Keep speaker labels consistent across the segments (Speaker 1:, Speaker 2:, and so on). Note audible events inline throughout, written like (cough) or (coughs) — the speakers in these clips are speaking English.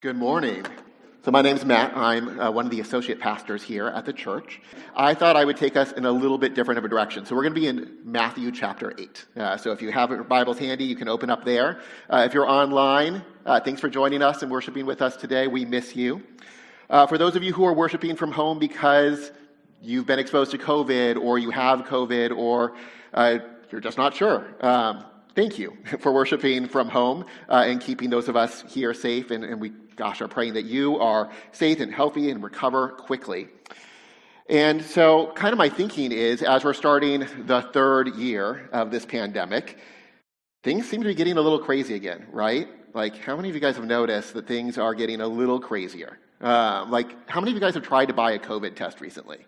Speaker 1: Good morning. So, my name is Matt. I'm uh, one of the associate pastors here at the church. I thought I would take us in a little bit different of a direction. So, we're going to be in Matthew chapter 8. Uh, so, if you have your Bibles handy, you can open up there. Uh, if you're online, uh, thanks for joining us and worshiping with us today. We miss you. Uh, for those of you who are worshiping from home because you've been exposed to COVID or you have COVID or uh, you're just not sure, um, thank you (laughs) for worshiping from home and keeping those of us here safe. And, and we gosh, are praying that you are safe and healthy and recover quickly. And so, kind of my thinking is as we're starting the third year of this pandemic, things seem to be getting a little crazy again, right? Like, how many of you guys have noticed that things are getting a little crazier? Uh, like, how many of you guys have tried to buy a COVID test recently?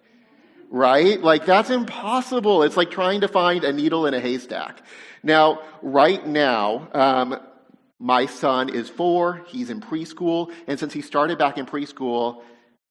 Speaker 1: Right? Like, that's impossible. It's like trying to find a needle in a haystack. Now, right now, um, my son is four, he's in preschool, and since he started back in preschool,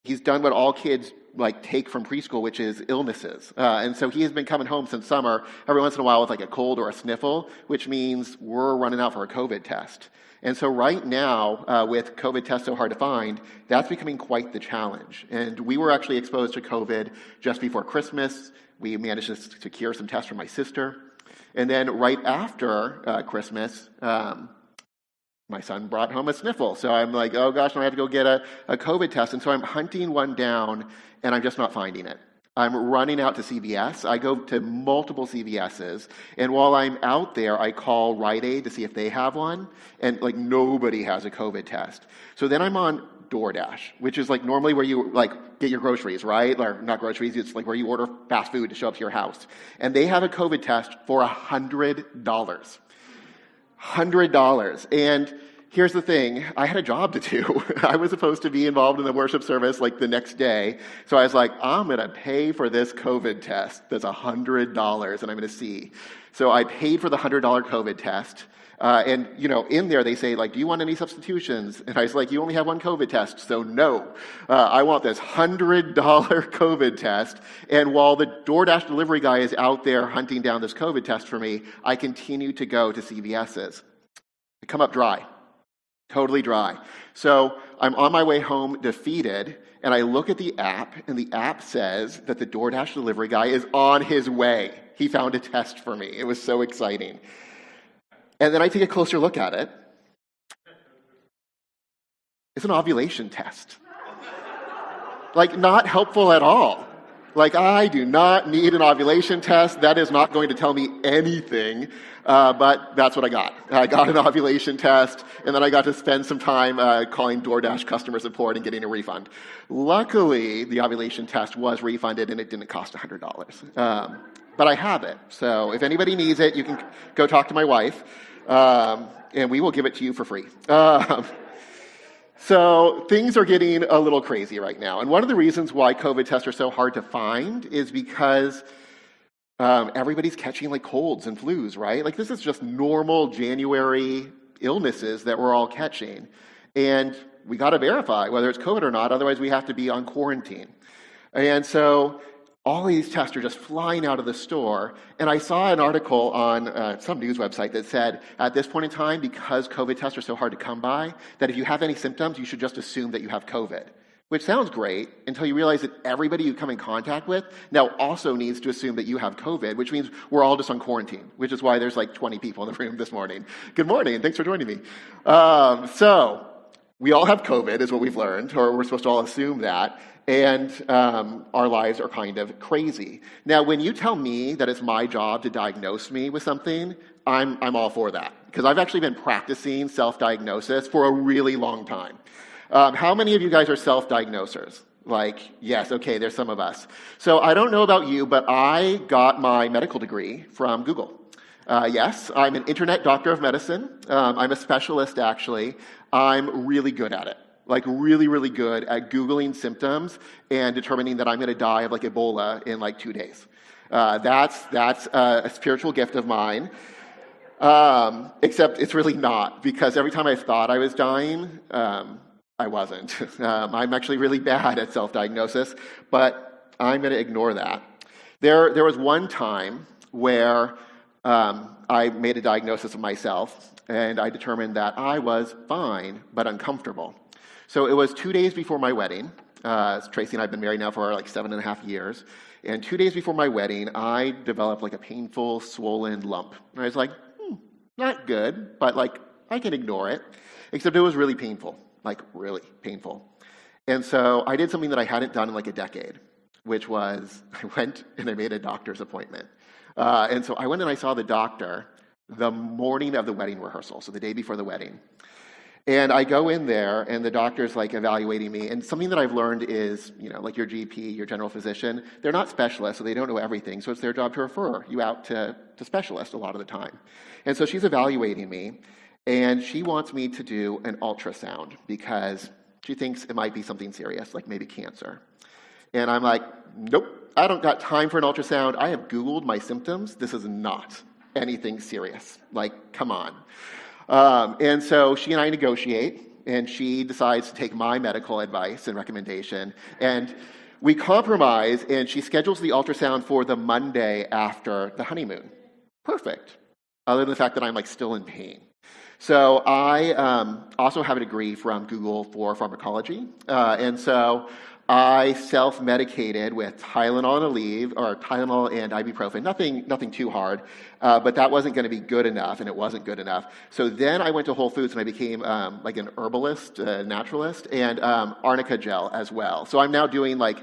Speaker 1: he's done what all kids like take from preschool, which is illnesses. Uh, and so he has been coming home since summer every once in a while with like a cold or a sniffle, which means we're running out for a COVID test. And so right now, uh, with COVID tests so hard to find, that's becoming quite the challenge. And we were actually exposed to COVID just before Christmas. We managed to secure some tests for my sister. And then right after uh, Christmas, um, my son brought home a sniffle. So I'm like, oh gosh, now I have to go get a, a COVID test. And so I'm hunting one down and I'm just not finding it. I'm running out to CVS. I go to multiple CVSs. And while I'm out there, I call Rite Aid to see if they have one. And like nobody has a COVID test. So then I'm on DoorDash, which is like normally where you like get your groceries, right? Or not groceries, it's like where you order fast food to show up to your house. And they have a COVID test for a hundred dollars. $100. And here's the thing I had a job to do. (laughs) I was supposed to be involved in the worship service like the next day. So I was like, I'm going to pay for this COVID test that's $100 and I'm going to see. So I paid for the $100 COVID test. Uh, and, you know, in there they say, like, do you want any substitutions? And I was like, you only have one COVID test, so no. Uh, I want this $100 (laughs) COVID test. And while the DoorDash delivery guy is out there hunting down this COVID test for me, I continue to go to CVS's. I come up dry, totally dry. So I'm on my way home defeated, and I look at the app, and the app says that the DoorDash delivery guy is on his way. He found a test for me. It was so exciting. And then I take a closer look at it. It's an ovulation test. like, not helpful at all. Like, I do not need an ovulation test. That is not going to tell me anything. Uh, but that's what I got. I got an (laughs) ovulation test, and then I got to spend some time uh, calling DoorDash customer support and getting a refund. Luckily, the ovulation test was refunded, and it didn't cost $100. Um, but I have it. So if anybody needs it, you can go talk to my wife um, and we will give it to you for free. (laughs) Um, so things are getting a little crazy right now. And one of the reasons why COVID tests are so hard to find is because um, everybody's catching like colds and flus, right? Like this is just normal January illnesses that we're all catching. And we got to verify whether it's COVID or not, otherwise, we have to be on quarantine. And so all these tests are just flying out of the store. And I saw an article on uh, some news website that said at this point in time, because COVID tests are so hard to come by, that if you have any symptoms, you should just assume that you have COVID. Which sounds great until you realize that everybody you come in contact with now also needs to assume that you have COVID, which means we're all just on quarantine, which is why there's like 20 people in the room this morning. Good morning, and thanks for joining me. Um, so, we all have COVID, is what we've learned, or we're supposed to all assume that and um, our lives are kind of crazy. Now, when you tell me that it's my job to diagnose me with something, I'm, I'm all for that. Because I've actually been practicing self diagnosis for a really long time. Um, how many of you guys are self diagnosers? Like, yes, okay, there's some of us. So I don't know about you, but I got my medical degree from Google. Uh, yes, I'm an internet doctor of medicine. Um, I'm a specialist, actually. I'm really good at it like really, really good at Googling symptoms and determining that I'm going to die of like Ebola in like two days. Uh, that's, that's a, a, spiritual gift of mine. Um, except it's really not, because every time I thought I was dying, um, I wasn't. (laughs) Um, I'm actually really bad at self diagnosis, but I'm going to ignore that. There, there was one time where um, I made a diagnosis of myself, and I determined that I was fine but uncomfortable. So it was two days before my wedding. Uh, Tracy and I have been married now for like seven and a half years. And two days before my wedding, I developed like a painful, swollen lump. And I was like, hmm, not good, but like I can ignore it. Except it was really painful, like really painful. And so I did something that I hadn't done in like a decade, which was (laughs) I went and I made a doctor's appointment. Uh, and so I went and I saw the doctor the morning of the wedding rehearsal, so the day before the wedding. And I go in there, and the doctor's like evaluating me. And something that I've learned is, you know, like your GP, your general physician, they're not specialists, so they don't know everything. So it's their job to refer you out to, to specialists a lot of the time. And so she's evaluating me, and she wants me to do an ultrasound because she thinks it might be something serious, like maybe cancer. And I'm like, nope, I don't got time for an ultrasound. I have Googled my symptoms. This is not anything serious. Like, come on. Um, and so she and I negotiate, and she decides to take my medical advice and recommendation. And we compromise, and she schedules the ultrasound for the Monday after the honeymoon. Perfect. Other than the fact that I'm like still in pain. So I um, also have a degree from Google for pharmacology, uh, and so I self-medicated with Tylenol and Aleve, or Tylenol and ibuprofen. Nothing, nothing too hard, uh, but that wasn't going to be good enough, and it wasn't good enough. So then I went to Whole Foods and I became um, like an herbalist, naturalist, and um, arnica gel as well. So I'm now doing like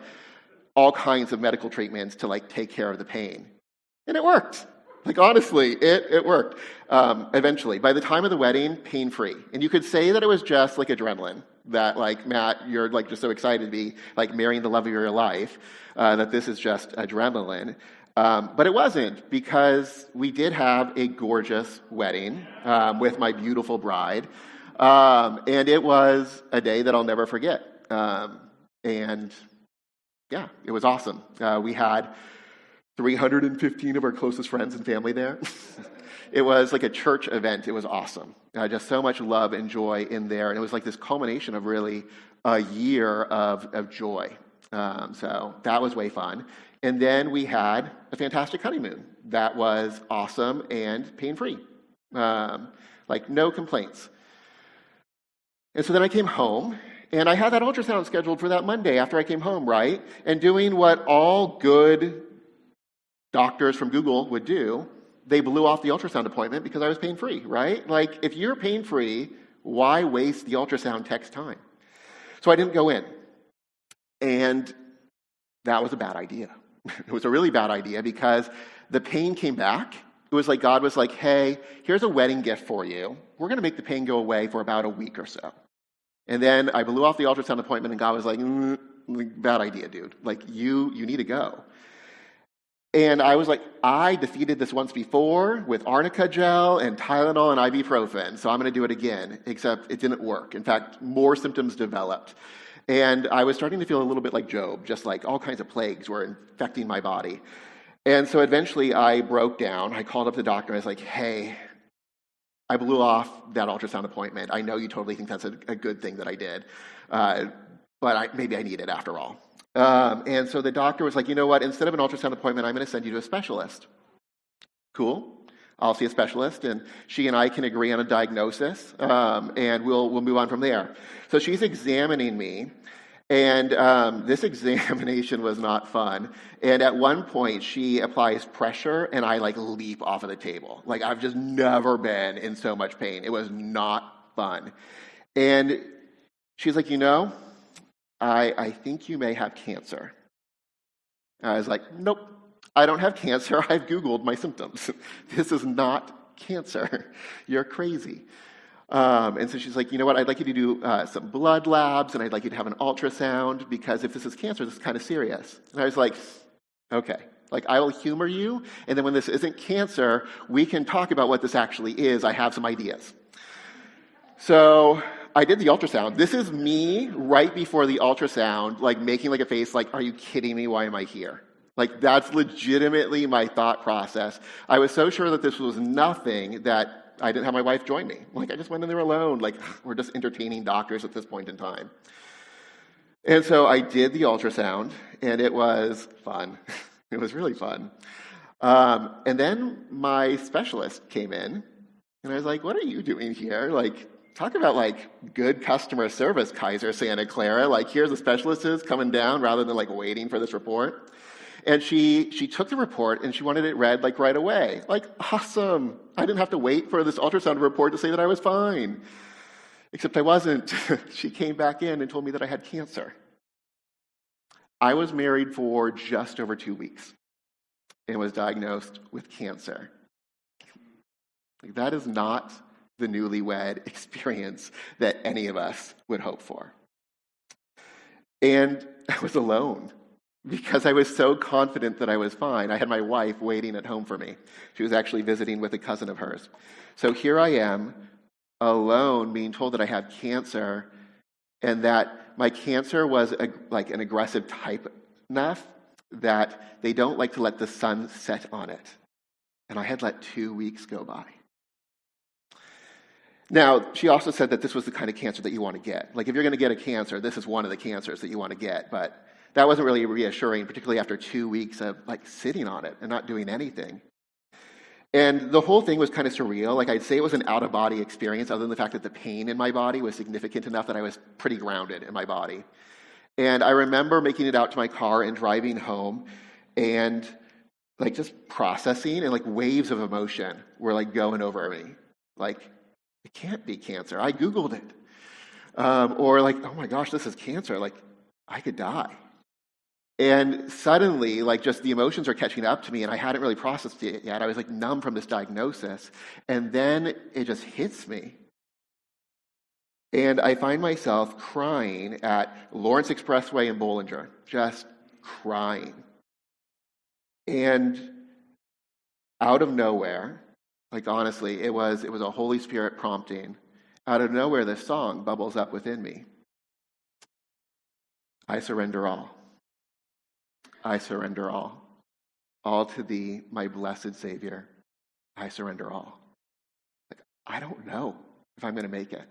Speaker 1: all kinds of medical treatments to like take care of the pain, and it worked. Like, honestly, it, it worked um, eventually. By the time of the wedding, pain free. And you could say that it was just like adrenaline, that, like, Matt, you're like just so excited to be like marrying the love of your life, uh, that this is just adrenaline. Um, but it wasn't because we did have a gorgeous wedding um, with my beautiful bride. Um, and it was a day that I'll never forget. Um, and yeah, it was awesome. Uh, we had 315 of our closest friends and family there. (laughs) it was like a church event. It was awesome. Uh, just so much love and joy in there. And it was like this culmination of really a year of, of joy. Um, so that was way fun. And then we had a fantastic honeymoon that was awesome and pain free. Um, like, no complaints. And so then I came home and I had that ultrasound scheduled for that Monday after I came home, right? And doing what all good doctors from Google would do, they blew off the ultrasound appointment because I was pain free, right? Like, if you're pain free, why waste the ultrasound text time? So I didn't go in. And that was a bad idea. (laughs) it was a really bad idea because the pain came back. It was like God was like, hey, here's a wedding gift for you. We're going to make the pain go away for about a week or so. And then I blew off the ultrasound appointment, and God was like, mm, bad idea, dude. Like, you, you need to go. And I was like, I defeated this once before with arnica gel and Tylenol and ibuprofen, so I'm going to do it again, except it didn't work. In fact, more symptoms developed. And I was starting to feel a little bit like Job, just like all kinds of plagues were infecting my body. And so eventually I broke down. I called up the doctor. I was like, hey, I blew off that ultrasound appointment. I know you totally think that's a, a good thing that I did, uh, but I, maybe I need it after all. Um, and so the doctor was like, you know what? Instead of an ultrasound appointment, I'm going to send you to a specialist. Cool. I'll see a specialist, and she and I can agree on a diagnosis, um, and we'll we'll move on from there. So she's examining me, and um, (laughs) this examination was not fun. And at one point, she applies pressure, and I like leap off of the table. Like I've just never been in so much pain. It was not fun. And she's like, you know, I, I think you may have cancer. And I was like, Nope, I don't have cancer. (laughs) I've Googled my symptoms. (laughs) this is not cancer. (laughs) You're crazy. Um, and so she's like, You know what? I'd like you to do uh, some blood labs and I'd like you to have an ultrasound because if this is cancer, this is kind of serious. And I was like, Okay. Like, I will humor you. And then when this isn't cancer, we can talk about what this actually is. I have some ideas. So I did the ultrasound. This is me right before the ultrasound, like making like a face like, are you kidding me? Why am I here? Like that's legitimately my thought process. I was so sure that this was nothing that I didn't have my wife join me. Like I just went in there alone. Like (sighs) we're just entertaining doctors at this point in time. And so I did the ultrasound and it was fun. (laughs) it was really fun. Um, and then my specialist came in And I was like, what are you doing here? Like, talk about like good customer service, Kaiser Santa Clara. Like, here's the specialist is coming down rather than like waiting for this report. And she, she took the report and she wanted it read like right away. Like, awesome. I didn't have to wait for this ultrasound report to say that I was fine. Except I wasn't. (laughs) she came back in and told me that I had cancer. I was married for just over two weeks and was diagnosed with cancer. That is not the newlywed (laughs) experience that any of us would hope for. And (laughs) I was alone because I was so confident that I was fine. I had my wife waiting at home for me. She was actually visiting with a cousin of hers. So here I am, alone, being told that I have cancer and that my cancer was a, like an aggressive type enough that they don't like to let the sun set on it. And I had let two weeks go by. Now, she also said that this was the kind of cancer that you want to get. Like, if you're going to get a cancer, this is one of the cancers that you want to get. But that wasn't really reassuring, particularly after two weeks of like sitting on it and not doing anything. And the whole thing was kind of surreal. Like, I'd say it was an out of body experience, other than the fact that the pain in my body was significant enough that I was pretty grounded in my body. And I remember making it out to my car and driving home and like just processing and like waves of emotion were like going over me. Like, it can't be cancer. I Googled it. Um, or like, oh my gosh, this is cancer. Like, I could die. And suddenly, like, just the emotions are catching up to me, and I hadn't really processed it yet. I was like numb from this diagnosis. And then it just hits me. And I find myself crying at Lawrence Expressway in Bollinger, just crying. And out of nowhere, like honestly, it was, it was a Holy Spirit prompting. Out of nowhere, this song bubbles up within me I surrender all. I surrender all. All to thee, my blessed Savior. I surrender all. Like, I don't know if I'm going to make it.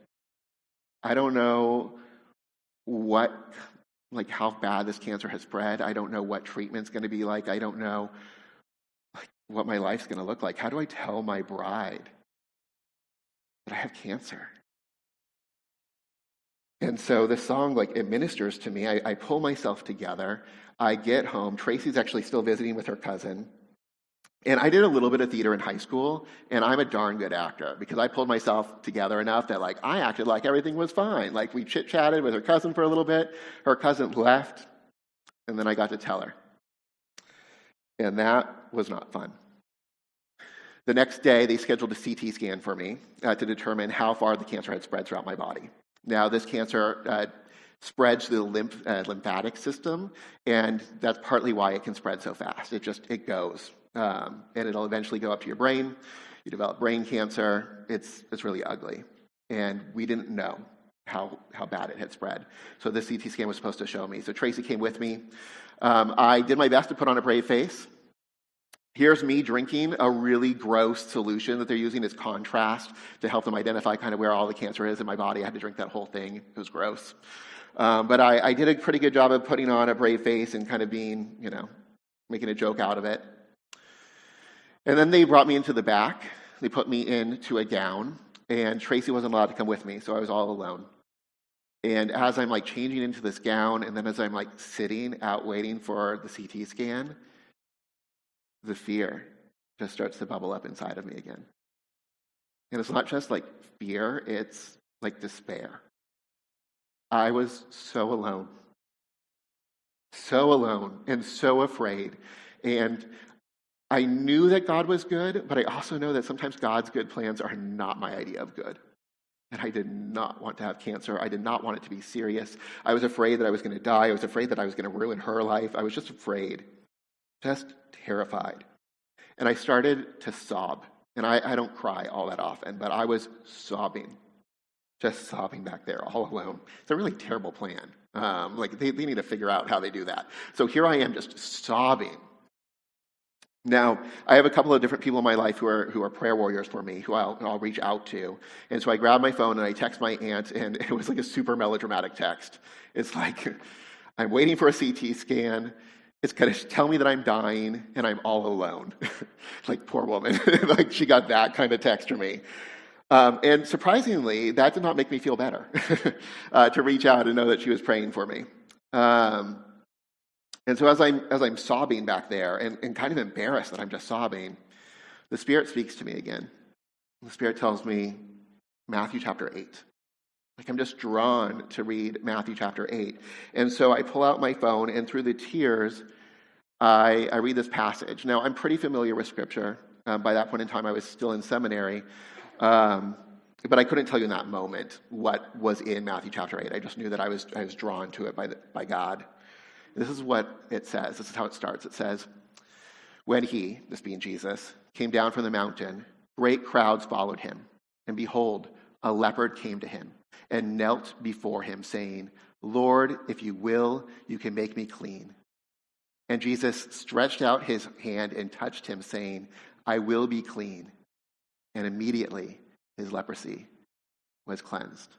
Speaker 1: I don't know what, like, how bad this cancer has spread. I don't know what treatment's going to be like. I don't know what my life's going to look like. How do I tell my bride that I have cancer? And so this song, like, it ministers to me. I, I pull myself together. I get home. Tracy's actually still visiting with her cousin. And I did a little bit of theater in high school, and I'm a darn good actor because I pulled myself together enough that, like, I acted like everything was fine. Like, we chit chatted with her cousin for a little bit. Her cousin left, and then I got to tell her. And that was not fun. The next day, they scheduled a CT scan for me uh, to determine how far the cancer had spread throughout my body. Now, this cancer uh, spreads through the lymph, uh, lymphatic system, and that's partly why it can spread so fast. It just it goes, um, and it'll eventually go up to your brain. You develop brain cancer. It's it's really ugly, and we didn't know how how bad it had spread. So this CT scan was supposed to show me. So Tracy came with me. Um, I did my best to put on a brave face. Here's me drinking a really gross solution that they're using as contrast to help them identify kind of where all the cancer is in my body. I had to drink that whole thing. It was gross. Um, but I, I did a pretty good job of putting on a brave face and kind of being, you know, making a joke out of it. And then they brought me into the back. They put me into a gown, and Tracy wasn't allowed to come with me, so I was all alone. And as I'm like changing into this gown, and then as I'm like sitting out waiting for the CT scan, the fear just starts to bubble up inside of me again. And it's not just like fear, it's like despair. I was so alone, so alone, and so afraid. And I knew that God was good, but I also know that sometimes God's good plans are not my idea of good. And I did not want to have cancer. I did not want it to be serious. I was afraid that I was going to die. I was afraid that I was going to ruin her life. I was just afraid, just terrified. And I started to sob. And I, I don't cry all that often, but I was sobbing, just sobbing back there all alone. It's a really terrible plan. Um, like, they, they need to figure out how they do that. So here I am just sobbing. Now, I have a couple of different people in my life who are, who are prayer warriors for me, who I'll, I'll reach out to. And so I grab my phone and I text my aunt, and (laughs) it was like a super melodramatic text. It's like, (laughs) I'm waiting for a CT scan. It's going to tell me that I'm dying and I'm all alone. (laughs) like, poor woman. like, she got that kind of text from me. Um, and surprisingly, that did not make me feel better uh, to reach out and know that she was praying for me. Um, and so as I'm, as I'm sobbing back there and, and kind of embarrassed that I'm just sobbing, the Spirit speaks to me again. The Spirit tells me, Matthew chapter 8. Like I'm just drawn to read Matthew chapter 8. And so I pull out my phone, and through the tears, I, I read this passage. Now, I'm pretty familiar with Scripture. Um, by that point in time, I was still in seminary. Um, but I couldn't tell you in that moment what was in Matthew chapter 8. I just knew that I was, I was drawn to it by, the, by God. This is what it says. This is how it starts. It says, When he, this being Jesus, came down from the mountain, great crowds followed him. And behold, a leopard came to him and knelt before him, saying, Lord, if you will, you can make me clean. And Jesus stretched out his hand and touched him, saying, I will be clean. And immediately his leprosy was cleansed.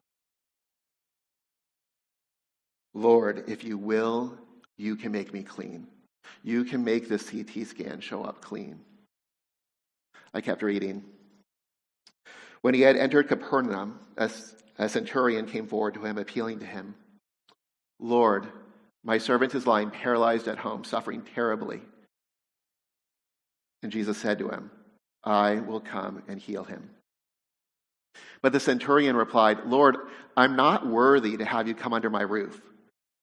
Speaker 1: Lord, if you will, you can make me clean. You can make this CT scan show up clean. I kept reading. When he had entered Capernaum, a, a centurion came forward to him, appealing to him Lord, my servant is lying paralyzed at home, suffering terribly. And Jesus said to him, I will come and heal him. But the centurion replied, Lord, I'm not worthy to have you come under my roof,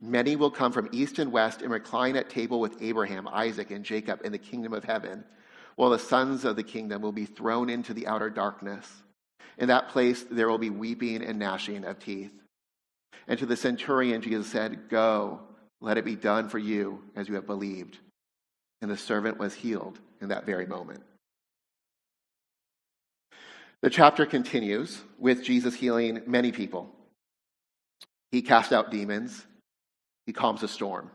Speaker 1: many will come from east and west and recline at table with Abraham, Isaac, and Jacob in the kingdom of heaven while the sons of the kingdom will be thrown into the outer darkness. In that place there will be weeping and gnashing of teeth. And to the centurion, Jesus said, Go, let it be done for you as you have believed. And the servant was healed in that very moment. The chapter continues with Jesus healing many people. He cast out demons, he calms a storm.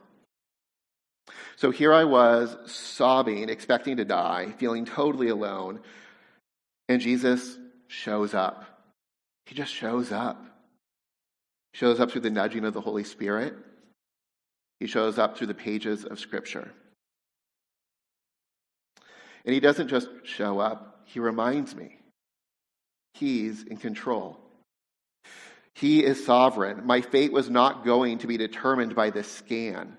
Speaker 1: So here I was, sobbing, expecting to die, feeling totally alone, and Jesus shows up. He just shows up. He shows up through the nudging of the Holy Spirit. He shows up through the pages of Scripture. And he doesn't just show up, he reminds me he's in control. He is sovereign. My fate was not going to be determined by this scan.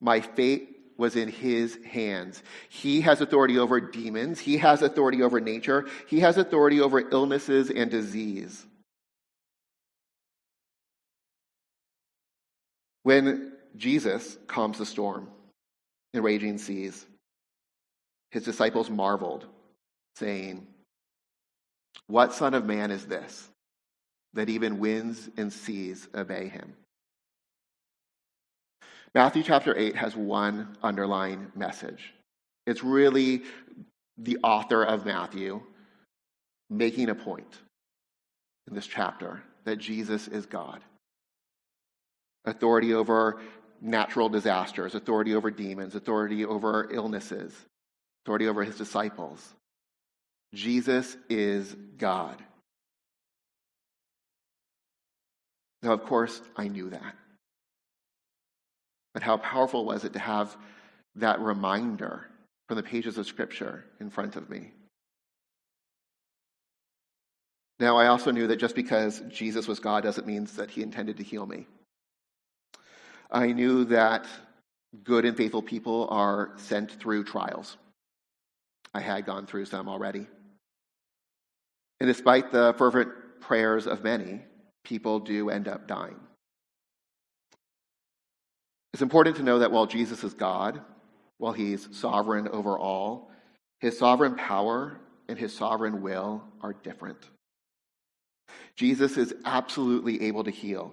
Speaker 1: My fate was in his hands. He has authority over demons. He has authority over nature. He has authority over illnesses and disease. When Jesus calms the storm and raging seas, his disciples marveled, saying, What son of man is this that even winds and seas obey him? Matthew chapter 8 has one underlying message. It's really the author of Matthew making a point in this chapter that Jesus is God. Authority over natural disasters, authority over demons, authority over illnesses, authority over his disciples. Jesus is God. Now, of course, I knew that. But how powerful was it to have that reminder from the pages of Scripture in front of me? Now, I also knew that just because Jesus was God doesn't mean that he intended to heal me. I knew that good and faithful people are sent through trials. I had gone through some already. And despite the fervent prayers of many, people do end up dying. It's important to know that while Jesus is God, while he's sovereign over all, his sovereign power and his sovereign will are different. Jesus is absolutely able to heal,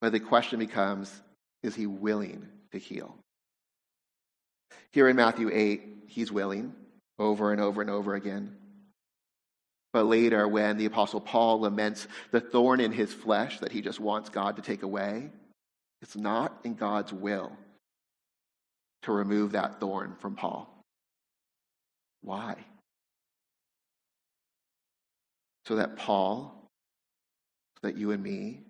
Speaker 1: but the question becomes is he willing to heal? Here in Matthew 8, he's willing over and over and over again. But later, when the Apostle Paul laments the thorn in his flesh that he just wants God to take away, it's not in God's will to remove that thorn from Paul. Why? So that Paul, so that you and me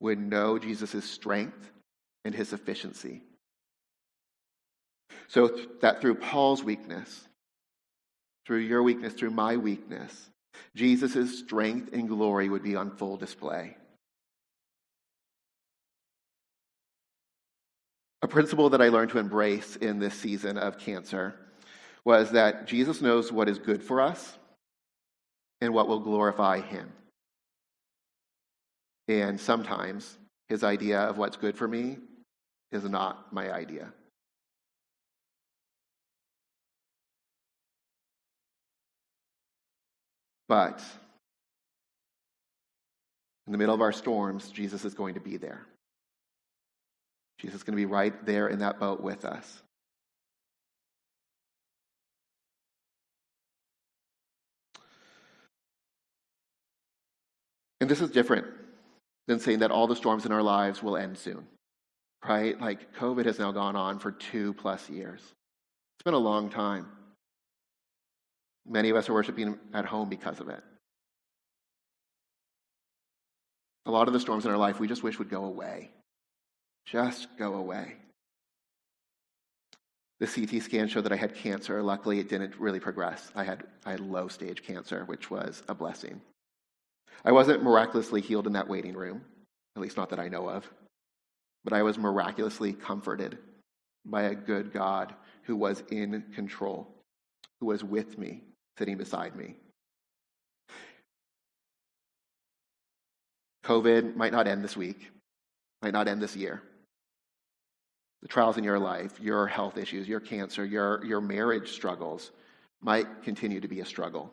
Speaker 1: would know Jesus' strength and his sufficiency. So that through Paul's weakness, through your weakness, through my weakness, Jesus' strength and glory would be on full display. A principle that I learned to embrace in this season of cancer was that Jesus knows what is good for us and what will glorify him. And sometimes his idea of what's good for me is not my idea. But in the middle of our storms, Jesus is going to be there. Jesus is going to be right there in that boat with us. And this is different than saying that all the storms in our lives will end soon, right? Like COVID has now gone on for two plus years. It's been a long time. Many of us are worshiping at home because of it. A lot of the storms in our life we just wish would go away. Just go away. The CT scan showed that I had cancer. Luckily, it didn't really progress. I had, I had low stage cancer, which was a blessing. I wasn't miraculously healed in that waiting room, at least not that I know of, but I was miraculously comforted by a good God who was in control, who was with me, sitting beside me. COVID might not end this week, might not end this year. The trials in your life, your health issues, your cancer, your, your marriage struggles might continue to be a struggle.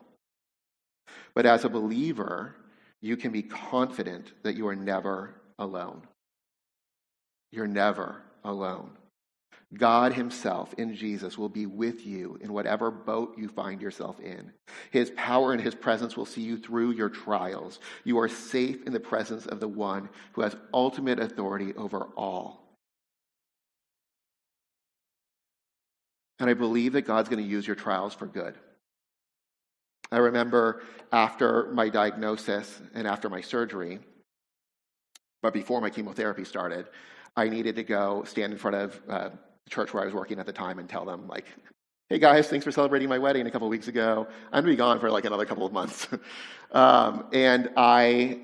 Speaker 1: But as a believer, you can be confident that you are never alone. You're never alone. God Himself in Jesus will be with you in whatever boat you find yourself in. His power and His presence will see you through your trials. You are safe in the presence of the one who has ultimate authority over all. And I believe that God's going to use your trials for good. I remember after my diagnosis and after my surgery, but before my chemotherapy started, I needed to go stand in front of uh, the church where I was working at the time and tell them, like, hey guys, thanks for celebrating my wedding a couple weeks ago. I'm going to be gone for like another couple of months. (laughs) um, and I,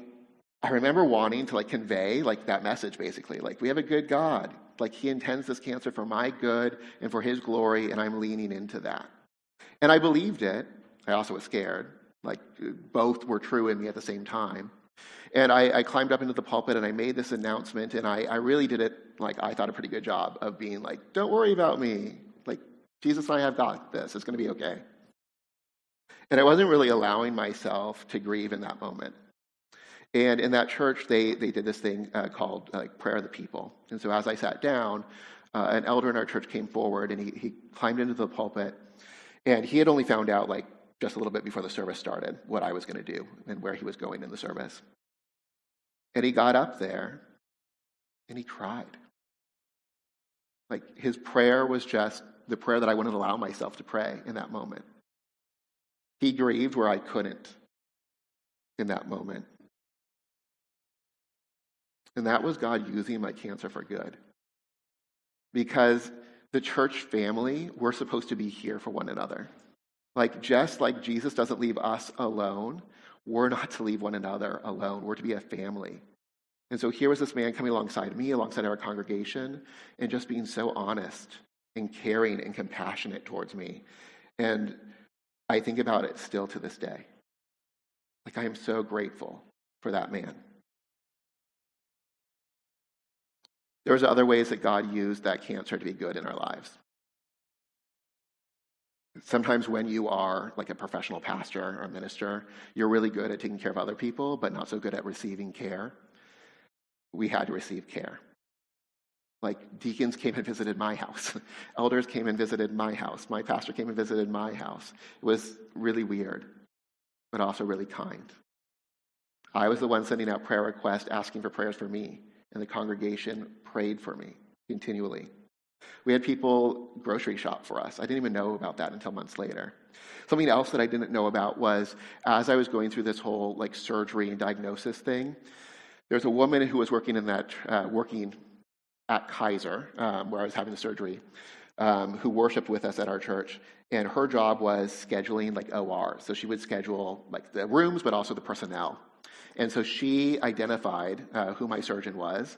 Speaker 1: I remember wanting to like convey like that message basically, like, we have a good God. Like, he intends this cancer for my good and for his glory, and I'm leaning into that. And I believed it. I also was scared. Like both were true in me at the same time. And I, I, climbed up into the pulpit and I made this announcement, and I, I, really did it like I thought a pretty good job of being like, don't worry about me. Like, Jesus and I have got this. It's going to be okay. And I wasn't really allowing myself to grieve in that moment. And in that church, they, they did this thing uh, called like prayer of the people. And so as I sat down, uh, an elder in our church came forward and he, he climbed into the pulpit. And he had only found out like just a little bit before the service started what I was going to do and where he was going in the service. And he got up there and he cried. Like his prayer was just the prayer that I wouldn't allow myself to pray in that moment. He grieved where I couldn't in that moment. And that was God using my cancer for good. Because the church family, we're supposed to be here for one another. Like, just like Jesus doesn't leave us alone, we're not to leave one another alone. We're to be a family. And so here was this man coming alongside me, alongside our congregation, and just being so honest and caring and compassionate towards me. And I think about it still to this day. Like, I am so grateful for that man. There's other ways that God used that cancer to be good in our lives. Sometimes when you are like a professional pastor or minister, you're really good at taking care of other people, but not so good at receiving care. We had to receive care. Like deacons came and visited my house, (laughs) elders came and visited my house, my pastor came and visited my house. It was really weird. but also really kind. I was the one sending out prayer requests asking for prayers for me, and the congregation prayed for me continually. We had people grocery shop for us. I didn't even know about that until months later. Something else that I didn't know about was as I was going through this whole like surgery and diagnosis thing, there's a woman who was working in that uh, working at Kaiser um, where I was having the surgery, um, who worshipped with us at our church, and her job was scheduling like OR. So she would schedule like the rooms, but also the personnel. And so she identified uh, who my surgeon was.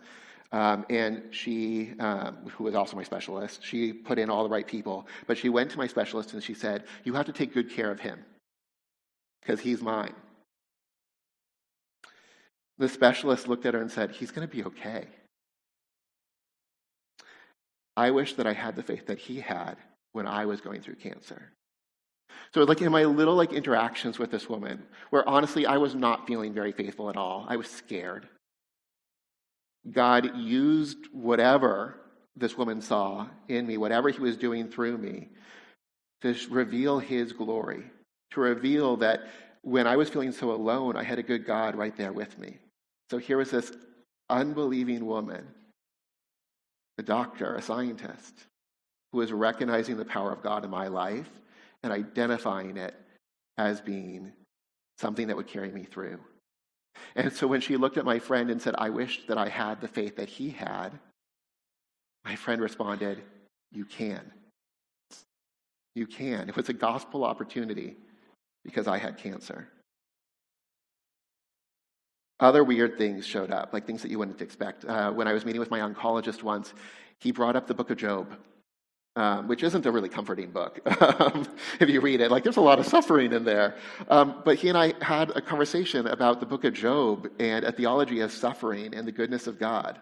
Speaker 1: Um, and she, um, who was also my specialist, she put in all the right people. But she went to my specialist and she said, You have to take good care of him because he's mine. The specialist looked at her and said, He's going to be okay. I wish that I had the faith that he had when I was going through cancer. So, like in my little like interactions with this woman, where honestly I was not feeling very faithful at all, I was scared. God used whatever this woman saw in me, whatever he was doing through me, to reveal his glory, to reveal that when I was feeling so alone, I had a good God right there with me. So here was this unbelieving woman, a doctor, a scientist, who was recognizing the power of God in my life and identifying it as being something that would carry me through. And so when she looked at my friend and said, I wish that I had the faith that he had, my friend responded, You can. You can. It was a gospel opportunity because I had cancer. Other weird things showed up, like things that you wouldn't expect. Uh, when I was meeting with my oncologist once, he brought up the book of Job um, which isn't a really comforting book (laughs) um, if you read it. Like, there's a lot of suffering in there. Um, but he and I had a conversation about the book of Job and a theology of suffering and the goodness of God.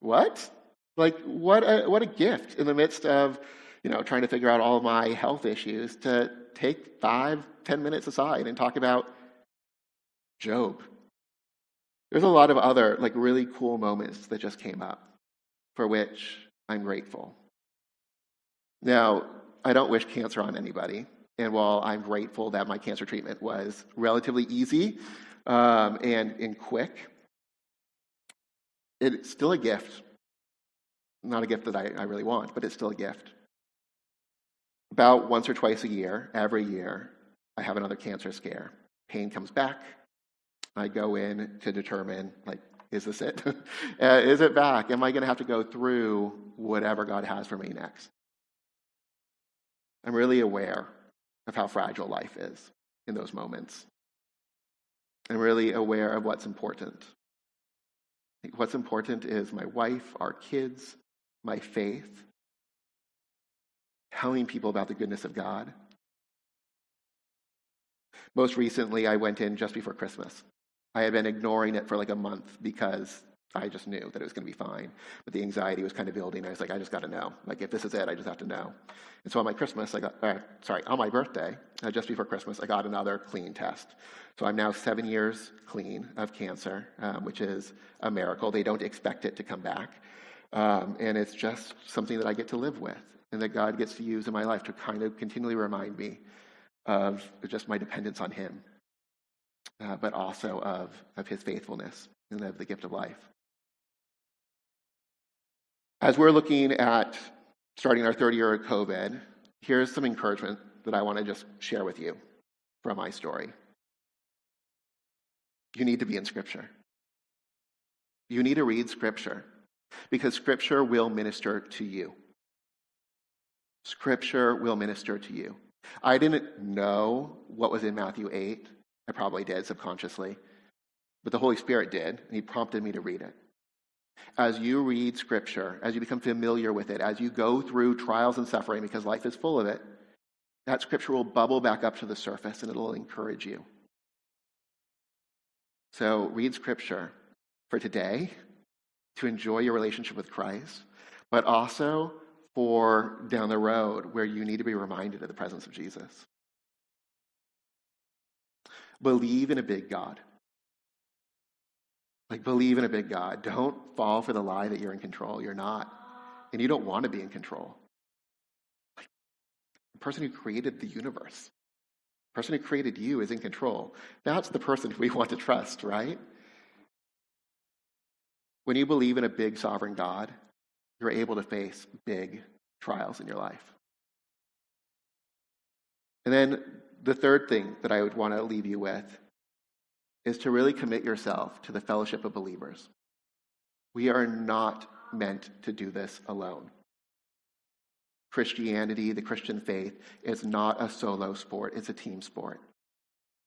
Speaker 1: What? Like, what a, what a gift in the midst of, you know, trying to figure out all my health issues to take five, ten minutes aside and talk about Job. There's a lot of other, like, really cool moments that just came up for which I'm grateful. Now, I don't wish cancer on anybody. And while I'm grateful that my cancer treatment was relatively easy um, and, and quick, it's still a gift. Not a gift that I, I really want, but it's still a gift. About once or twice a year, every year, I have another cancer scare. Pain comes back. I go in to determine, like, is this it? (laughs) uh, is it back? Am I going to have to go through whatever God has for me next? I'm really aware of how fragile life is in those moments. I'm really aware of what's important. What's important is my wife, our kids, my faith, telling people about the goodness of God. Most recently, I went in just before Christmas. I had been ignoring it for like a month because I just knew that it was going to be fine. But the anxiety was kind of building. I was like, I just got to know. Like, if this is it, I just have to know. And so on my Christmas, I got, uh, sorry, on my birthday, uh, just before Christmas, I got another clean test. So I'm now seven years clean of cancer, um, which is a miracle. They don't expect it to come back. Um, and it's just something that I get to live with and that God gets to use in my life to kind of continually remind me of just my dependence on Him, uh, but also of, of His faithfulness and of the gift of life. As we're looking at starting our third year of COVID, here's some encouragement that I want to just share with you from my story. You need to be in Scripture. You need to read Scripture because Scripture will minister to you. Scripture will minister to you. I didn't know what was in Matthew 8. I probably did subconsciously. But the Holy Spirit did, and He prompted me to read it. As you read Scripture, as you become familiar with it, as you go through trials and suffering, because life is full of it, that Scripture will bubble back up to the surface and it'll encourage you. So read Scripture for today to enjoy your relationship with Christ, but also for down the road where you need to be reminded of the presence of Jesus. Believe in a big God. Like, believe in a big God. Don't fall for the lie that you're in control. You're not. And you don't want to be in control. Like, the person who created the universe, the person who created you is in control. That's the person (laughs) we want to trust, right? When you believe in a big sovereign God, you're able to face big trials in your life. And then the third thing that I would want to leave you with is to really commit yourself to the fellowship of believers. We are not meant to do this alone. Christianity, the Christian faith, is not a solo sport, it's a team sport.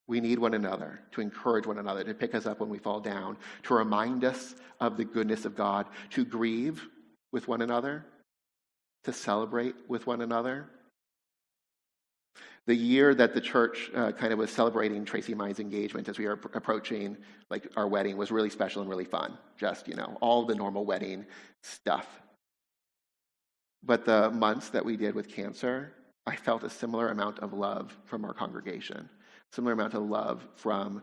Speaker 1: We need one another to encourage one another, to pick us up when we fall down, to remind us of the goodness of God, to grieve with one another, to celebrate with one another. The year that the church uh, kind of was celebrating Tracy Mine's engagement as we were approaching like our wedding was really special and really fun. Just, you know, all the normal wedding stuff. But the months that we did with cancer, I felt a similar amount of love from our congregation, similar amount of love from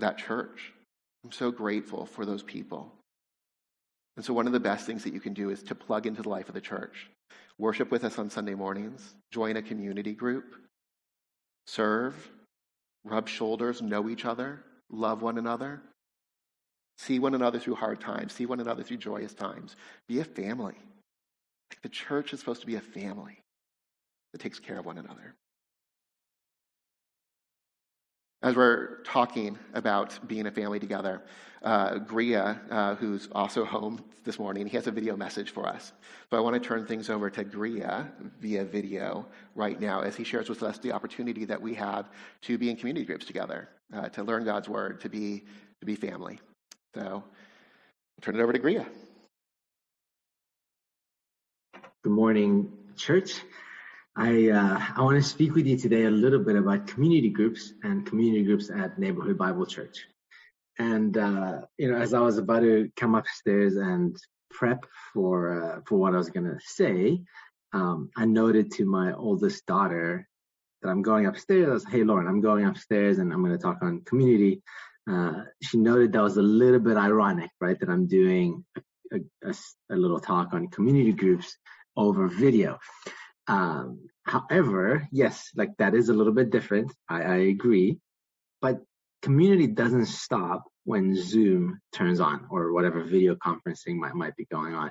Speaker 1: that church. I'm so grateful for those people. And so, one of the best things that you can do is to plug into the life of the church. Worship with us on Sunday mornings, join a community group, serve, rub shoulders, know each other, love one another, see one another through hard times, see one another through joyous times. Be a family. The church is supposed to be a family that takes care of one another. As we're talking about being a family together, uh, Gria, uh, who's also home this morning, he has a video message for us. So I want to turn things over to Gria via video right now as he shares with us the opportunity that we have to be in community groups together, uh, to learn God's word, to be, to be family. So I'll turn it over to Gria.
Speaker 2: Good morning, church. I uh, I want to speak with you today a little bit about community groups and community groups at Neighborhood Bible Church. And uh, you know, as I was about to come upstairs and prep for uh, for what I was gonna say, um, I noted to my oldest daughter that I'm going upstairs. Hey Lauren, I'm going upstairs and I'm gonna talk on community. Uh, she noted that was a little bit ironic, right? That I'm doing a, a, a little talk on community groups over video. Um, however, yes, like that is a little bit different. I, I agree, but community doesn't stop when Zoom turns on or whatever video conferencing might might be going on.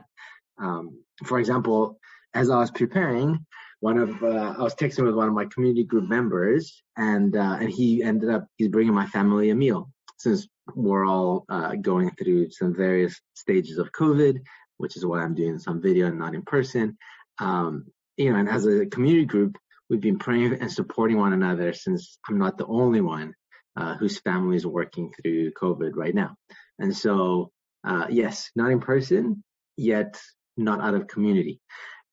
Speaker 2: Um, for example, as I was preparing, one of uh, I was texting with one of my community group members, and uh, and he ended up he's bringing my family a meal since we're all uh, going through some various stages of COVID which is what I'm doing some video and not in person. Um, you know, and as a community group, we've been praying and supporting one another since I'm not the only one uh, whose family is working through COVID right now. And so, uh, yes, not in person, yet not out of community.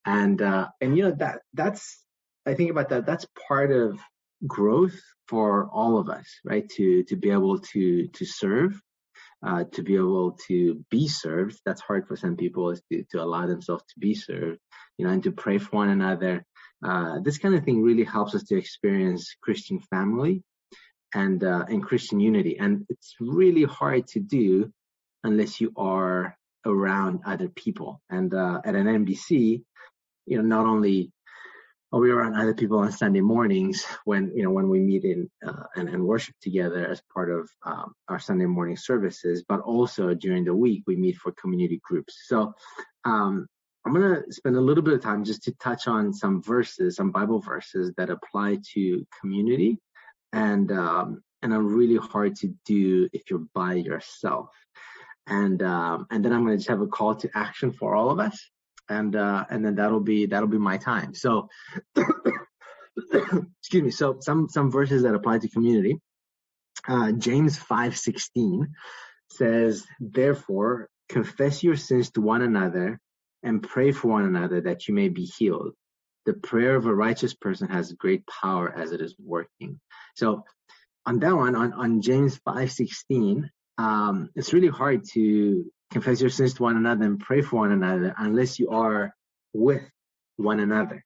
Speaker 2: And uh, and you know that that's I think about that. That's part of growth for all of us, right? To to be able to to serve uh, to be able to be served. That's hard for some people is to, to allow themselves to be served, you know, and to pray for one another. Uh, this kind of thing really helps us to experience Christian family and uh, and Christian unity. And it's really hard to do unless you are around other people. And uh, at an NBC, you know, not only we were around other people on Sunday mornings when you know when we meet in uh, and, and, worship together as part of um, our Sunday morning services, but also during the week we meet for community groups. So um, I'm going to spend a little bit of time just to touch on some verses, some Bible verses that apply to community, and um, and are really hard to do if you're by yourself. And um, and then I'm going to just have a call to action for all of us and uh, and then that'll be that'll be my time. So, (coughs) excuse me. So some some verses that apply to community. Uh, James five sixteen says, "Therefore, confess your sins to one another and pray for one another that you may be healed. The prayer of a righteous person has great power as it is working." So, on that one, on on James five sixteen, um, it's really hard to confess your sins to one another and pray for one another unless you are with one another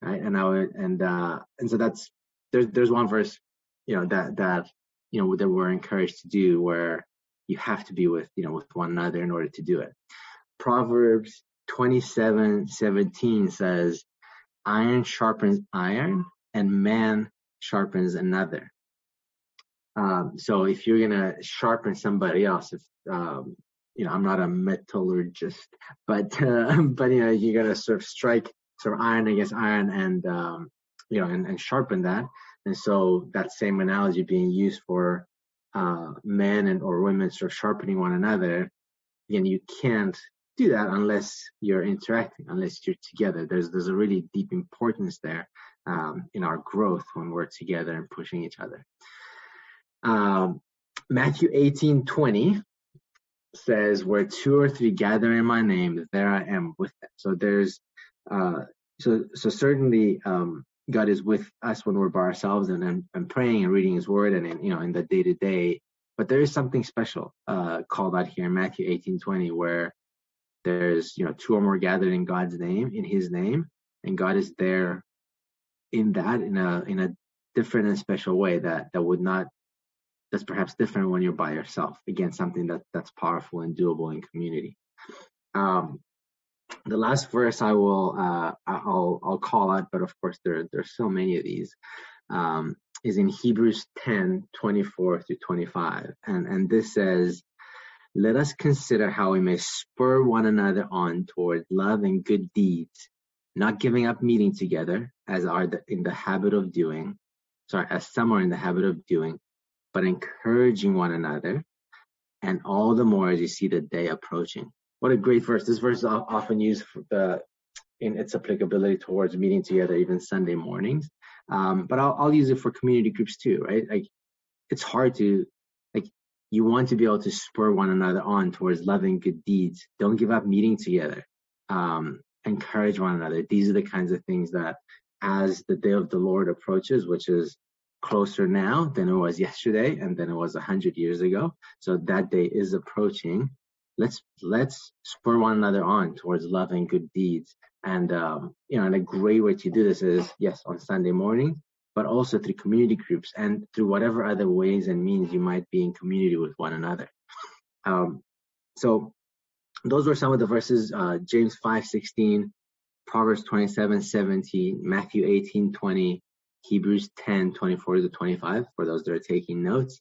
Speaker 2: right and I would, and uh and so that's there's there's one verse you know that that you know that we're encouraged to do where you have to be with you know with one another in order to do it proverbs 27 17 says iron sharpens iron and man sharpens another. Um, so if you're gonna sharpen somebody else, if um, you know, I'm not a metallurgist, but uh, (laughs) but you know, you gotta sort of strike sort of iron against iron and um, you know, and, and sharpen that. And so that same analogy being used for uh, men and or women sort of sharpening one another. Again, you can't do that unless you're interacting, unless you're together. There's there's a really deep importance there um, in our growth when we're together and pushing each other. Um, Matthew 18, 20 says, where two or three gather in my name, there I am with them. So there's, uh, so, so certainly, um, God is with us when we're by ourselves and, and, and praying and reading his word and in, you know, in the day to day. But there is something special, uh, called out here in Matthew 18, 20, where there's, you know, two or more gathered in God's name, in his name, and God is there in that in a, in a different and special way that, that would not that's perhaps different when you're by yourself. Again, something that that's powerful and doable in community. Um, the last verse I will uh, I'll I'll call out, but of course there there's so many of these. Um, is in Hebrews 10, 24 through 25. And, and this says, let us consider how we may spur one another on toward love and good deeds, not giving up meeting together as are the, in the habit of doing, sorry, as some are in the habit of doing, but encouraging one another, and all the more as you see the day approaching. What a great verse. This verse is often used the, in its applicability towards meeting together, even Sunday mornings. Um, but I'll, I'll use it for community groups too, right? Like it's hard to, like, you want to be able to spur one another on towards loving good deeds. Don't give up meeting together. Um, encourage one another. These are the kinds of things that as the day of the Lord approaches, which is closer now than it was yesterday and than it was a hundred years ago. So that day is approaching. Let's let's spur one another on towards love and good deeds. And um, you know, and a great way to do this is yes on Sunday morning, but also through community groups and through whatever other ways and means you might be in community with one another. (laughs) Um, so those were some of the verses: uh, James five sixteen, Proverbs twenty seven seventeen, Matthew eighteen twenty, Hebrews 10, 24 to 25 for those that are taking notes.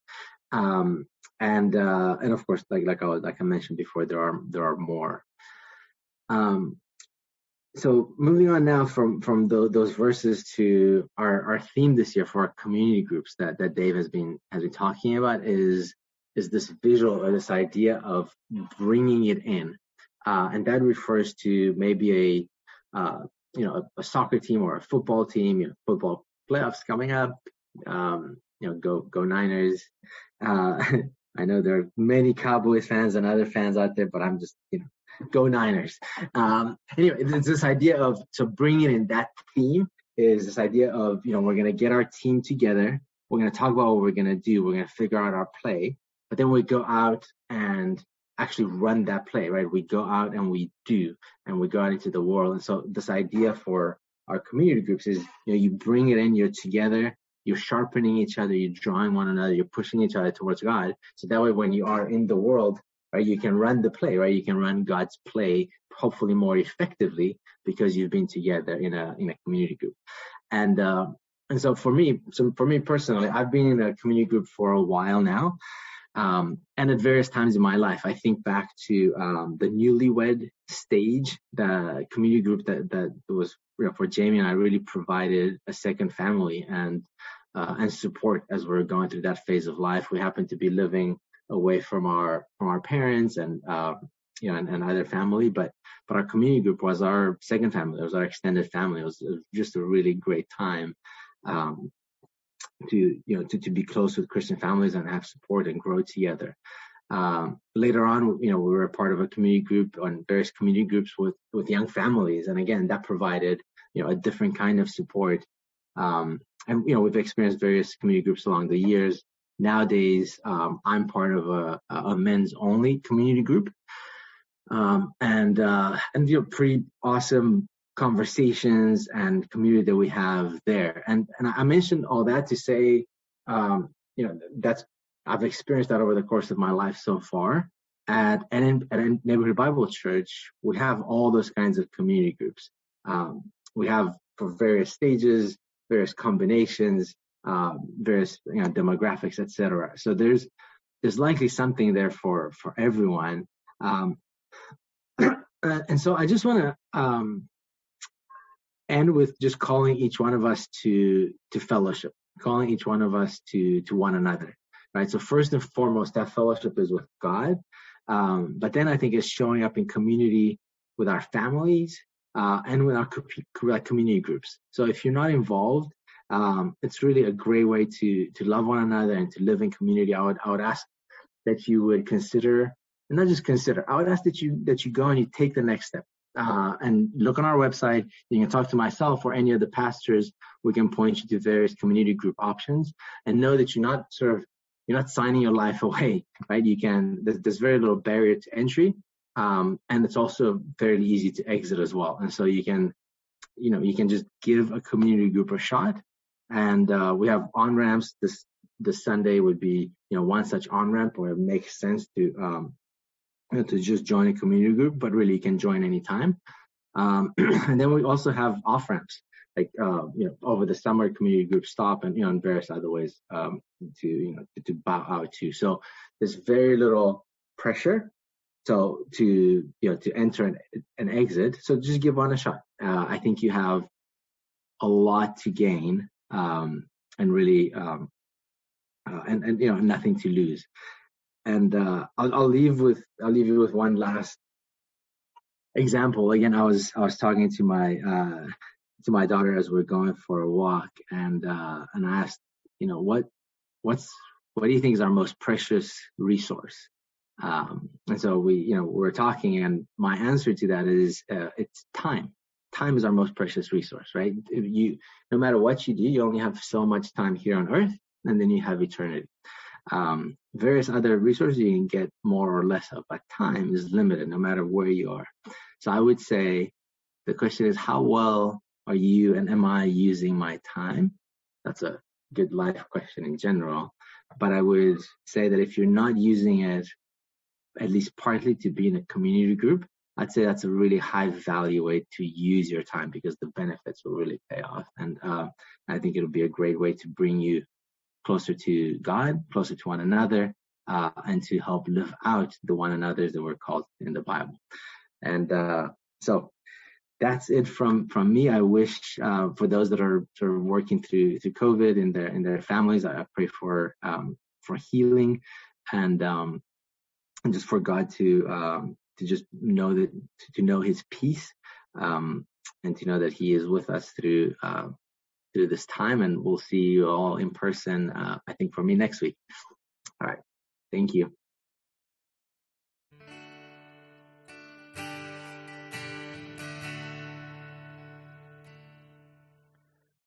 Speaker 2: Um, and, uh, and of course, like, like I, like I mentioned before, there are, there are more. Um, so moving on now from, from the, those verses to our, our theme this year for our community groups that, that Dave has been, has been talking about is, is this visual or this idea of bringing it in. Uh, and that refers to maybe a, uh, you know, a, a, soccer team or a football team, you know, football playoffs coming up. Um, you know, go go Niners. Uh, (laughs) I know there are many Cowboys fans and other fans out there, but I'm just you know, go Niners. Um, anyway, it's this idea of so bringing in that theme is this idea of you know we're gonna get our team together. We're gonna talk about what we're gonna do. We're gonna figure out our play, but then we go out and actually run that play, right? We go out and we do, and we go out into the world. And so this idea for our community groups is you know you bring it in, you're together, you're sharpening each other, you're drawing one another, you're pushing each other towards God. So that way, when you are in the world, right, you can run the play, right? You can run God's play hopefully more effectively because you've been together in a in a community group. And uh, and so for me, so for me personally, I've been in a community group for a while now. Um, and at various times in my life, I think back to um, the newlywed stage, the community group that that was you know, for Jamie and I really provided a second family and uh, and support as we are going through that phase of life. We happened to be living away from our from our parents and uh, you know and, and, other family, but but our community group was our second family. It was our extended family. It was, it was just a really great time. Um, to you know to, to be close with Christian families and have support and grow together. Um, later on, you know, we were a part of a community group on various community groups with with young families, and again, that provided you know a different kind of support. Um, and you know, we've experienced various community groups along the years. Nowadays, um, I'm part of a, a men's only community group, um, and uh, and you know, pretty awesome conversations and community that we have there. And and I mentioned all that to say, um, you know, that's I've experienced that over the course of my life so far. At and at a neighborhood Bible church, we have all those kinds of community groups. Um, we have for various stages, various combinations. uh, various you know, demographics, etc. So there's there's likely something there for for everyone. Um, (clears throat) and so I just want to um, end with just calling each one of us to to fellowship, calling each one of us to to one another, right? So first and foremost, that fellowship is with God, um, but then I think it's showing up in community with our families uh, and with our community groups. So if you're not involved, um, it's really a great way to to love one another and to live in community. I would I would ask that you would consider, and not just consider. I would ask that you that you go and you take the next step. Uh, and look on our website. You can talk to myself or any of the pastors. We can point you to various community group options, and know that you're not sort of you're not signing your life (laughs) away, right? You can. There's, there's very little barrier to entry, um, and it's also fairly easy to exit as well. And so you can, you know, you can just give a community group a shot. And uh, we have on ramps this this Sunday would be, you know, one such on ramp where it makes sense to um, to just join a community group, but really you can join anytime. Um, (clears throat) and then we also have off ramps, like uh, you know, over the summer community groups stop and you know, in various other ways um, to you know to, to bow out to. So there's very little pressure. So to you know to enter and, and exit. So just give one a shot. Uh, I think you have a lot to gain um, and really um, uh, and and you know nothing to lose. And uh, I'll, I'll leave with I'll leave you with one last example. Again, I was I was talking to my uh, to my daughter as we are going for a walk, and uh, and I asked, you know, what what's what do you think is our most precious resource? Um, and so we, you know, we're talking, and my answer to that is uh, it's time. Time is our most precious resource, right? If you, no matter what you do, you only have so much time here on Earth, and then you have eternity. Um, various other resources you can get more or less of, but time is limited no matter where you are. So I would say the question is how well are you and am I using my time? That's a good life question in general. But I would say that if you're not using it at least partly to be in a community group, I'd say that's a really high value way to use your time because the benefits will really pay off. And uh, I think it'll be a great way to bring you closer to God, closer to one another, uh, and to help live out the one another's that we're called in the Bible. And uh, so that's it from from me. I wish uh, for those that are sort of working through through COVID in their in their families, I pray for um, for healing and um, and just for God to um, to just know that to know His peace um, and to know that He is with us through uh, through this time, and we'll see you all in person. Uh, I think for me next week. All right. Thank you.